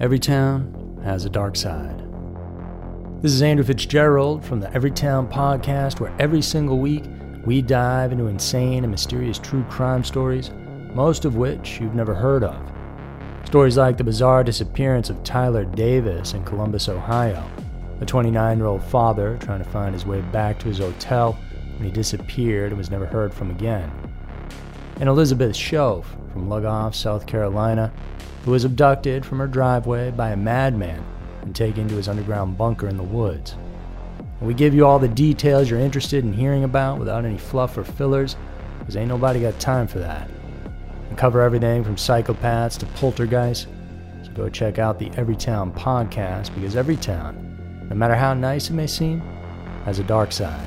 Every town has a dark side. This is Andrew Fitzgerald from the Everytown podcast, where every single week we dive into insane and mysterious true crime stories, most of which you've never heard of. Stories like the bizarre disappearance of Tyler Davis in Columbus, Ohio, a 29 year old father trying to find his way back to his hotel when he disappeared and was never heard from again, and Elizabeth Shoaf from Lugoff, South Carolina, who was abducted from her driveway by a madman and taken to his underground bunker in the woods. We give you all the details you're interested in hearing about without any fluff or fillers, because ain't nobody got time for that. And cover everything from psychopaths to poltergeists. So go check out the Everytown podcast, because every town, no matter how nice it may seem, has a dark side.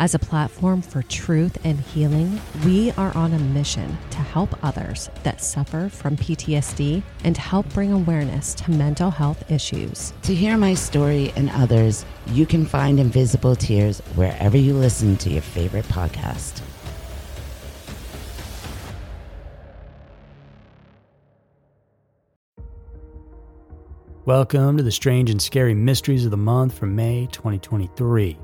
As a platform for truth and healing, we are on a mission to help others that suffer from PTSD and help bring awareness to mental health issues. To hear my story and others, you can find Invisible Tears wherever you listen to your favorite podcast. Welcome to the strange and scary mysteries of the month for May 2023.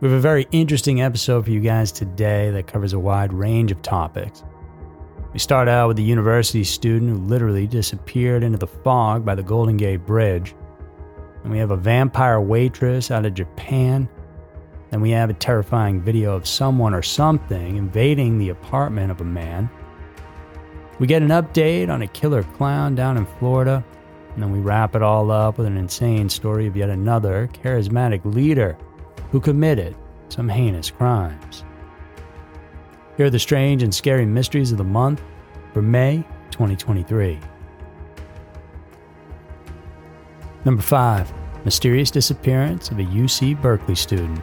We have a very interesting episode for you guys today that covers a wide range of topics. We start out with a university student who literally disappeared into the fog by the Golden Gate Bridge. And we have a vampire waitress out of Japan. Then we have a terrifying video of someone or something invading the apartment of a man. We get an update on a killer clown down in Florida. And then we wrap it all up with an insane story of yet another charismatic leader who committed some heinous crimes. Here are the strange and scary mysteries of the month for May 2023. Number 5 Mysterious disappearance of a UC Berkeley student.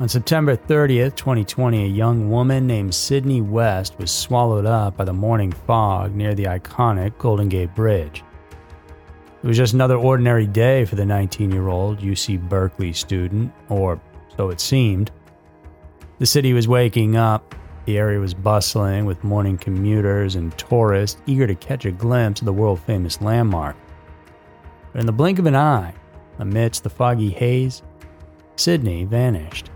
On September 30th, 2020, a young woman named Sydney West was swallowed up by the morning fog near the iconic Golden Gate Bridge. It was just another ordinary day for the 19 year old UC Berkeley student, or so it seemed. The city was waking up. The area was bustling with morning commuters and tourists eager to catch a glimpse of the world famous landmark. But in the blink of an eye, amidst the foggy haze, Sydney vanished.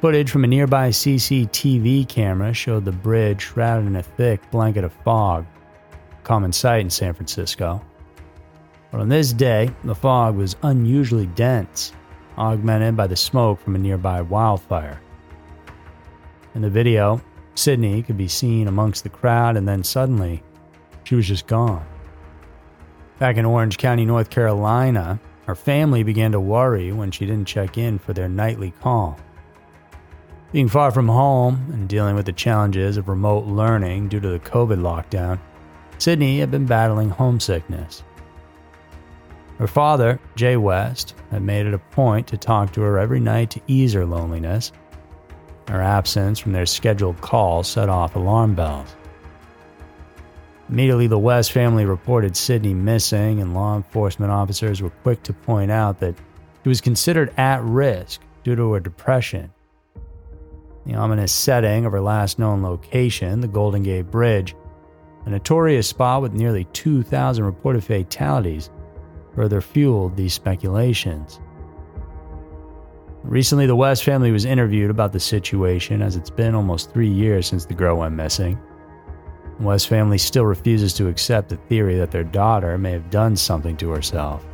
Footage from a nearby CCTV camera showed the bridge shrouded in a thick blanket of fog, common sight in San Francisco. But on this day, the fog was unusually dense, augmented by the smoke from a nearby wildfire. In the video, Sydney could be seen amongst the crowd, and then suddenly, she was just gone. Back in Orange County, North Carolina, her family began to worry when she didn't check in for their nightly call. Being far from home and dealing with the challenges of remote learning due to the COVID lockdown, Sydney had been battling homesickness. Her father, Jay West, had made it a point to talk to her every night to ease her loneliness. Her absence from their scheduled calls set off alarm bells. Immediately, the West family reported Sydney missing, and law enforcement officers were quick to point out that she was considered at risk due to her depression the ominous setting of her last known location, the Golden Gate Bridge, a notorious spot with nearly 2,000 reported fatalities, further fueled these speculations. Recently, the West family was interviewed about the situation as it's been almost three years since the girl went missing. The West family still refuses to accept the theory that their daughter may have done something to herself.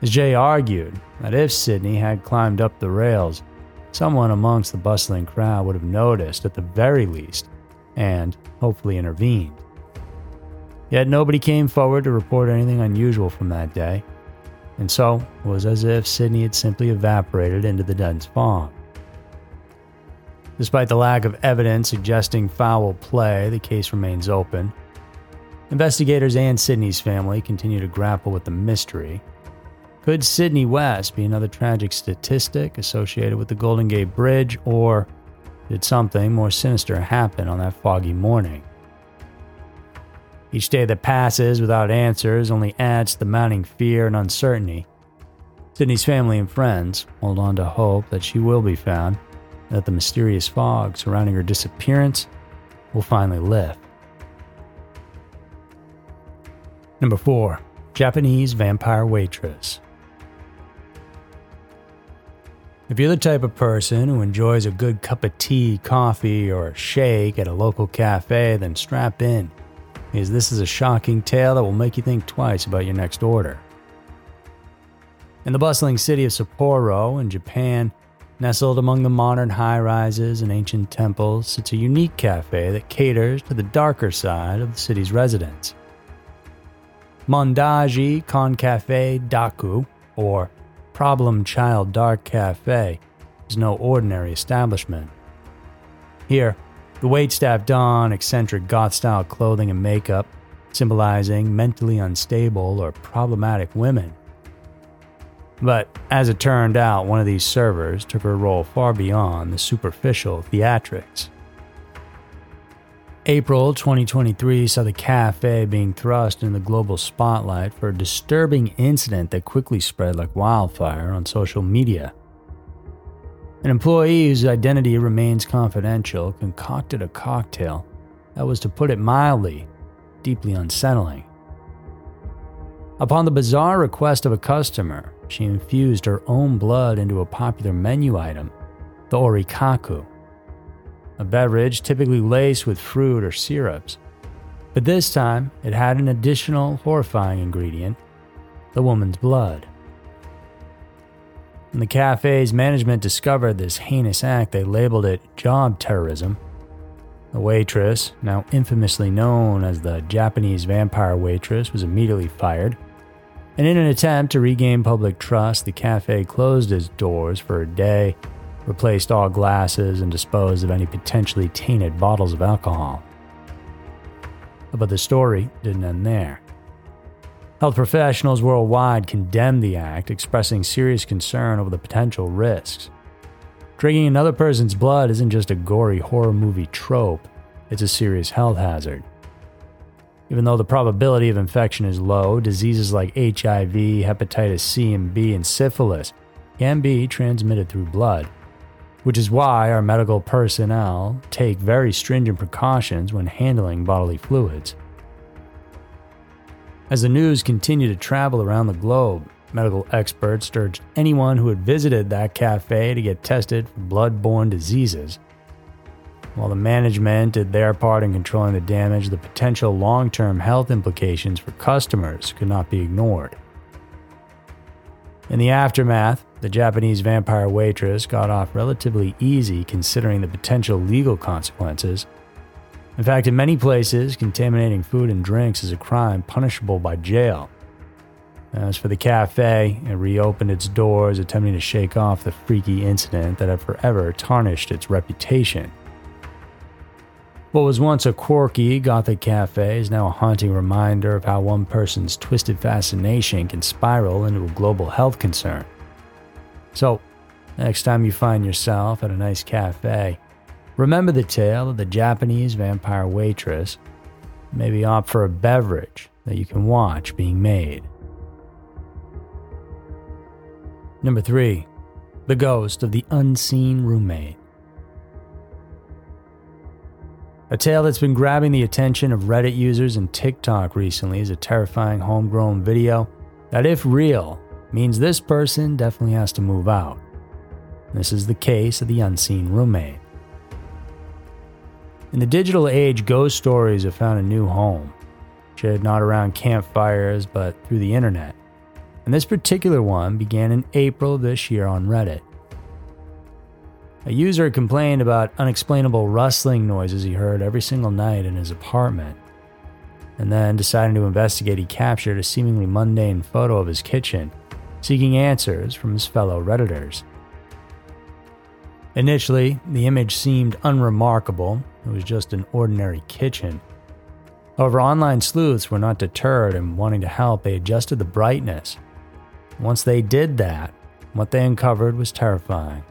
As Jay argued that if Sydney had climbed up the rails, someone amongst the bustling crowd would have noticed at the very least and hopefully intervened. Yet nobody came forward to report anything unusual from that day, and so it was as if Sydney had simply evaporated into the dense fog. Despite the lack of evidence suggesting foul play, the case remains open. Investigators and Sydney's family continue to grapple with the mystery. Could Sydney West be another tragic statistic associated with the Golden Gate Bridge, or did something more sinister happen on that foggy morning? Each day that passes without answers only adds to the mounting fear and uncertainty. Sydney's family and friends hold on to hope that she will be found, that the mysterious fog surrounding her disappearance will finally lift. Number 4 Japanese Vampire Waitress. If you're the type of person who enjoys a good cup of tea, coffee, or a shake at a local cafe, then strap in, because this is a shocking tale that will make you think twice about your next order. In the bustling city of Sapporo in Japan, nestled among the modern high rises and ancient temples, sits a unique cafe that caters to the darker side of the city's residents. Mondaiji Concafe Daku, or Problem Child Dark Cafe is no ordinary establishment. Here, the waitstaff don eccentric goth style clothing and makeup, symbolizing mentally unstable or problematic women. But as it turned out, one of these servers took her role far beyond the superficial theatrics. April 2023 saw the cafe being thrust in the global spotlight for a disturbing incident that quickly spread like wildfire on social media. An employee whose identity remains confidential concocted a cocktail that was, to put it mildly, deeply unsettling. Upon the bizarre request of a customer, she infused her own blood into a popular menu item, the orikaku a beverage typically laced with fruit or syrups. But this time, it had an additional horrifying ingredient the woman's blood. When the cafe's management discovered this heinous act, they labeled it job terrorism. The waitress, now infamously known as the Japanese vampire waitress, was immediately fired. And in an attempt to regain public trust, the cafe closed its doors for a day replaced all glasses, and disposed of any potentially tainted bottles of alcohol. But the story didn't end there. Health professionals worldwide condemned the act, expressing serious concern over the potential risks. Drinking another person's blood isn't just a gory horror movie trope, it's a serious health hazard. Even though the probability of infection is low, diseases like HIV, hepatitis C and B, and syphilis can be transmitted through blood which is why our medical personnel take very stringent precautions when handling bodily fluids. As the news continued to travel around the globe, medical experts urged anyone who had visited that cafe to get tested for blood-borne diseases. While the management did their part in controlling the damage, the potential long term health implications for customers could not be ignored. In the aftermath, the Japanese vampire waitress got off relatively easy considering the potential legal consequences. In fact, in many places, contaminating food and drinks is a crime punishable by jail. As for the cafe, it reopened its doors, attempting to shake off the freaky incident that had forever tarnished its reputation. What was once a quirky Gothic cafe is now a haunting reminder of how one person's twisted fascination can spiral into a global health concern. So, next time you find yourself at a nice cafe, remember the tale of the Japanese vampire waitress. Maybe opt for a beverage that you can watch being made. Number 3. The Ghost of the Unseen Roommate. A tale that's been grabbing the attention of Reddit users and TikTok recently is a terrifying homegrown video that, if real, means this person definitely has to move out. This is the case of the unseen roommate. In the digital age, ghost stories have found a new home, shared not around campfires but through the internet. And this particular one began in April of this year on Reddit. A user complained about unexplainable rustling noises he heard every single night in his apartment. And then, deciding to investigate, he captured a seemingly mundane photo of his kitchen, seeking answers from his fellow Redditors. Initially, the image seemed unremarkable. It was just an ordinary kitchen. However, online sleuths were not deterred and wanting to help, they adjusted the brightness. Once they did that, what they uncovered was terrifying.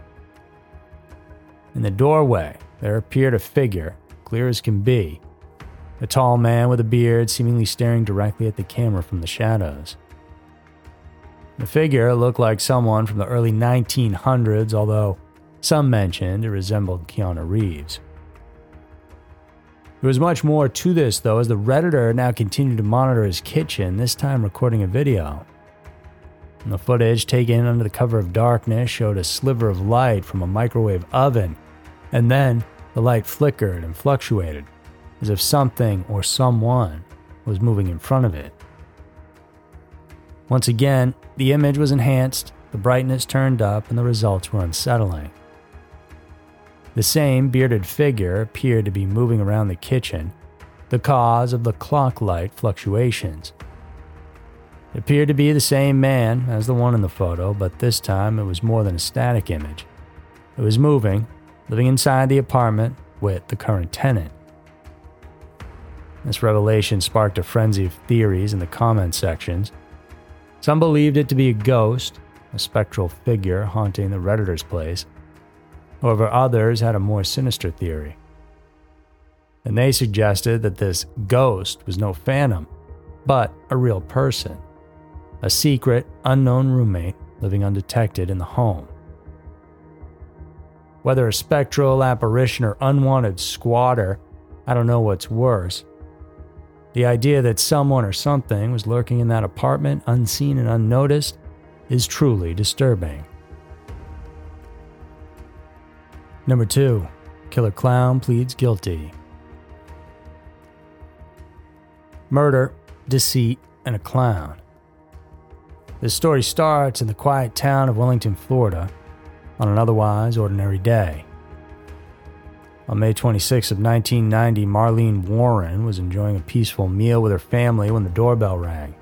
In the doorway, there appeared a figure, clear as can be. A tall man with a beard, seemingly staring directly at the camera from the shadows. The figure looked like someone from the early 1900s, although some mentioned it resembled Keanu Reeves. There was much more to this, though, as the Redditor now continued to monitor his kitchen, this time recording a video. And the footage taken under the cover of darkness showed a sliver of light from a microwave oven, and then the light flickered and fluctuated, as if something or someone was moving in front of it. Once again, the image was enhanced, the brightness turned up, and the results were unsettling. The same bearded figure appeared to be moving around the kitchen, the cause of the clock light fluctuations. It appeared to be the same man as the one in the photo, but this time it was more than a static image. It was moving, living inside the apartment with the current tenant. This revelation sparked a frenzy of theories in the comment sections. Some believed it to be a ghost, a spectral figure haunting the Redditor's place. However, others had a more sinister theory. And they suggested that this ghost was no phantom, but a real person, a secret, unknown roommate living undetected in the home. Whether a spectral apparition or unwanted squatter, I don't know what's worse. The idea that someone or something was lurking in that apartment unseen and unnoticed is truly disturbing. Number two, Killer Clown pleads guilty. Murder, deceit, and a clown. This story starts in the quiet town of Wellington, Florida, on an otherwise ordinary day. On May 26 of 1990, Marlene Warren was enjoying a peaceful meal with her family when the doorbell rang.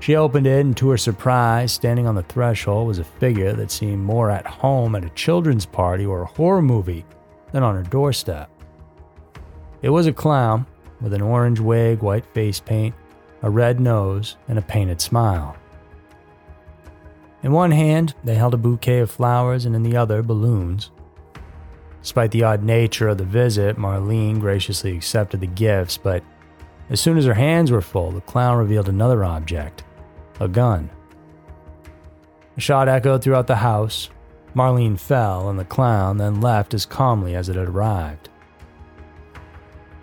She opened it, and to her surprise, standing on the threshold was a figure that seemed more at home at a children's party or a horror movie than on her doorstep. It was a clown with an orange wig, white face paint, a red nose, and a painted smile. In one hand, they held a bouquet of flowers, and in the other, balloons. Despite the odd nature of the visit, Marlene graciously accepted the gifts, but as soon as her hands were full, the clown revealed another object a gun. A shot echoed throughout the house. Marlene fell, and the clown then left as calmly as it had arrived.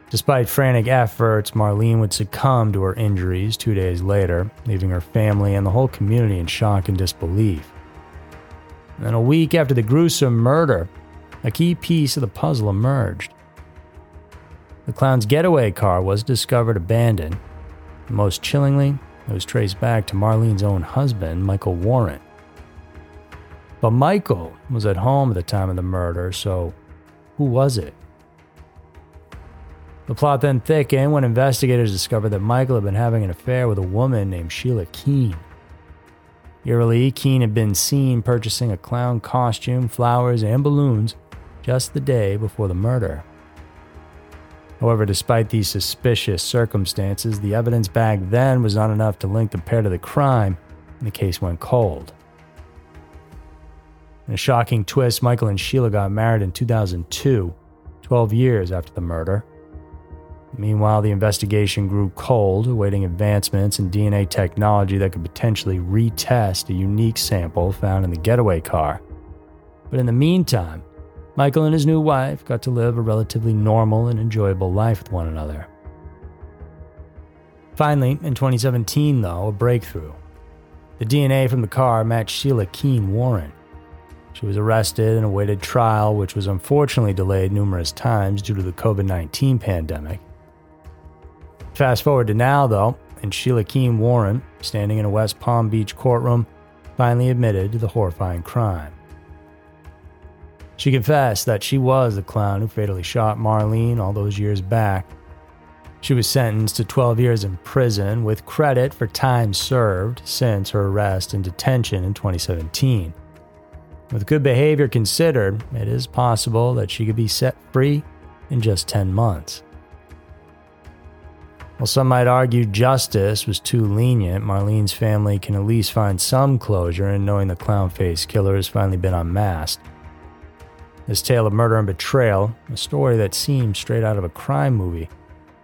Despite frantic efforts, Marlene would succumb to her injuries two days later, leaving her family and the whole community in shock and disbelief. And then, a week after the gruesome murder, a key piece of the puzzle emerged. The clown's getaway car was discovered abandoned. Most chillingly, it was traced back to Marlene's own husband, Michael Warren. But Michael was at home at the time of the murder, so who was it? The plot then thickened when investigators discovered that Michael had been having an affair with a woman named Sheila Keen. Eerily, Keen had been seen purchasing a clown costume, flowers, and balloons just the day before the murder. However, despite these suspicious circumstances, the evidence back then was not enough to link the pair to the crime, and the case went cold. In a shocking twist, Michael and Sheila got married in 2002, 12 years after the murder. Meanwhile, the investigation grew cold, awaiting advancements in DNA technology that could potentially retest a unique sample found in the getaway car. But in the meantime, Michael and his new wife got to live a relatively normal and enjoyable life with one another. Finally, in 2017, though, a breakthrough. The DNA from the car matched Sheila Keen Warren. She was arrested and awaited trial, which was unfortunately delayed numerous times due to the COVID 19 pandemic. Fast forward to now, though, and Sheila Keen Warren, standing in a West Palm Beach courtroom, finally admitted to the horrifying crime. She confessed that she was the clown who fatally shot Marlene all those years back. She was sentenced to 12 years in prison with credit for time served since her arrest and detention in 2017. With good behavior considered, it is possible that she could be set free in just 10 months. While some might argue justice was too lenient, Marlene's family can at least find some closure in knowing the clown face killer has finally been unmasked. This tale of murder and betrayal, a story that seems straight out of a crime movie,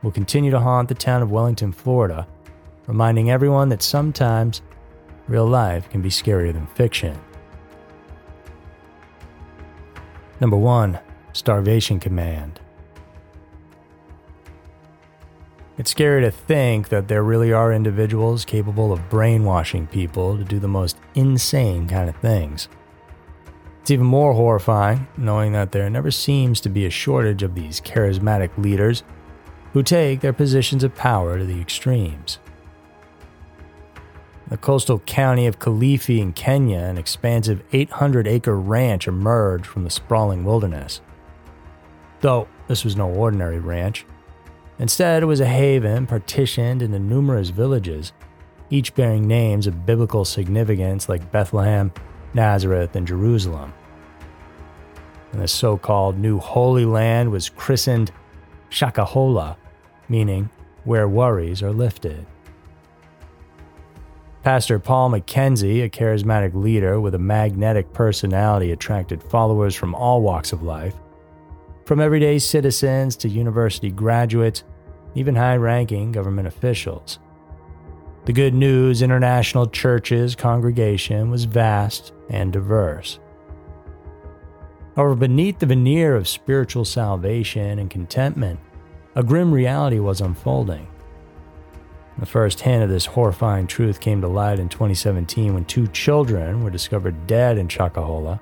will continue to haunt the town of Wellington, Florida, reminding everyone that sometimes real life can be scarier than fiction. Number 1 Starvation Command. It's scary to think that there really are individuals capable of brainwashing people to do the most insane kind of things. It's even more horrifying knowing that there never seems to be a shortage of these charismatic leaders who take their positions of power to the extremes. The coastal county of Kilifi in Kenya, an expansive 800 acre ranch emerged from the sprawling wilderness. Though this was no ordinary ranch. Instead, it was a haven partitioned into numerous villages, each bearing names of biblical significance like Bethlehem, Nazareth, and Jerusalem. And the so called New Holy Land was christened Shakahola, meaning where worries are lifted. Pastor Paul Mackenzie, a charismatic leader with a magnetic personality, attracted followers from all walks of life, from everyday citizens to university graduates, even high ranking government officials. The Good News International Church's congregation was vast and diverse. However, beneath the veneer of spiritual salvation and contentment, a grim reality was unfolding. The first hint of this horrifying truth came to light in 2017 when two children were discovered dead in Shakahola.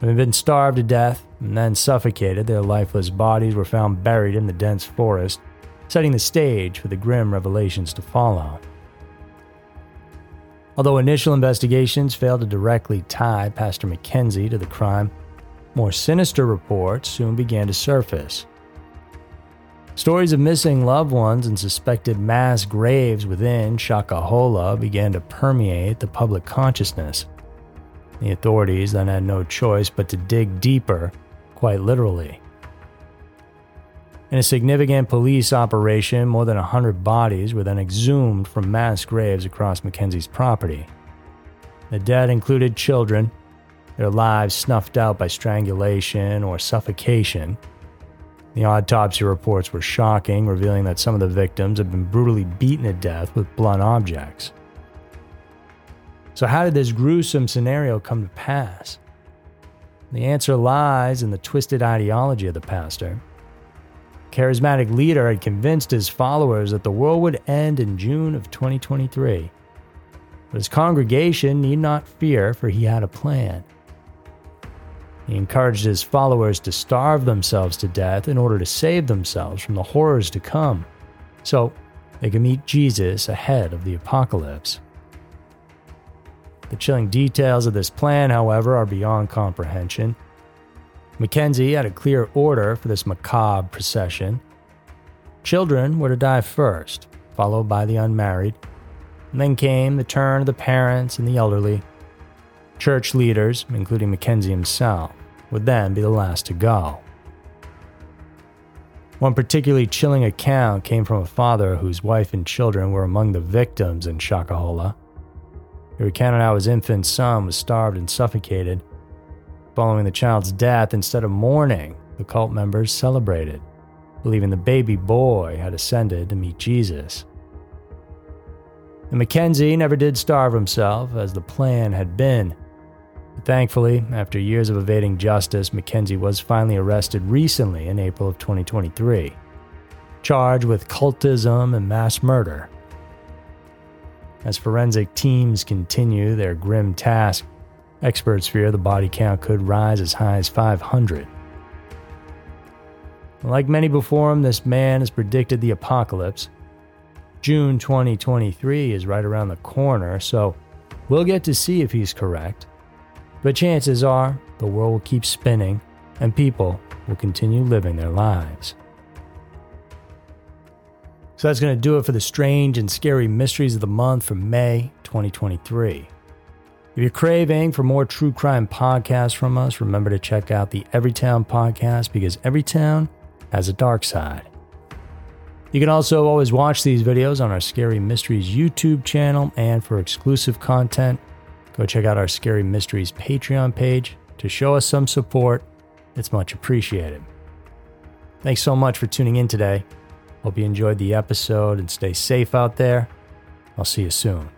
Having been starved to death and then suffocated, their lifeless bodies were found buried in the dense forest, setting the stage for the grim revelations to follow. Although initial investigations failed to directly tie Pastor Mackenzie to the crime, more sinister reports soon began to surface. Stories of missing loved ones and suspected mass graves within Shakahola began to permeate the public consciousness. The authorities then had no choice but to dig deeper, quite literally. In a significant police operation, more than 100 bodies were then exhumed from mass graves across Mackenzie's property. The dead included children, their lives snuffed out by strangulation or suffocation. The autopsy reports were shocking, revealing that some of the victims had been brutally beaten to death with blunt objects. So, how did this gruesome scenario come to pass? The answer lies in the twisted ideology of the pastor. charismatic leader had convinced his followers that the world would end in June of 2023. But his congregation need not fear, for he had a plan. He encouraged his followers to starve themselves to death in order to save themselves from the horrors to come, so they could meet Jesus ahead of the apocalypse. The chilling details of this plan, however, are beyond comprehension. Mackenzie had a clear order for this macabre procession. Children were to die first, followed by the unmarried. And then came the turn of the parents and the elderly. Church leaders, including Mackenzie himself, would then be the last to go. One particularly chilling account came from a father whose wife and children were among the victims in Shakahola. He recounted how his infant son was starved and suffocated. Following the child's death, instead of mourning, the cult members celebrated, believing the baby boy had ascended to meet Jesus. And Mackenzie never did starve himself, as the plan had been. Thankfully, after years of evading justice, Mackenzie was finally arrested recently in April of 2023, charged with cultism and mass murder. As forensic teams continue their grim task, experts fear the body count could rise as high as 500. Like many before him, this man has predicted the apocalypse. June 2023 is right around the corner, so we'll get to see if he's correct. But chances are the world will keep spinning and people will continue living their lives. So that's going to do it for the strange and scary mysteries of the month for May 2023. If you're craving for more true crime podcasts from us, remember to check out the Everytown podcast because every town has a dark side. You can also always watch these videos on our Scary Mysteries YouTube channel, and for exclusive content, go check out our Scary Mysteries Patreon page to show us some support. It's much appreciated. Thanks so much for tuning in today. Hope you enjoyed the episode and stay safe out there. I'll see you soon.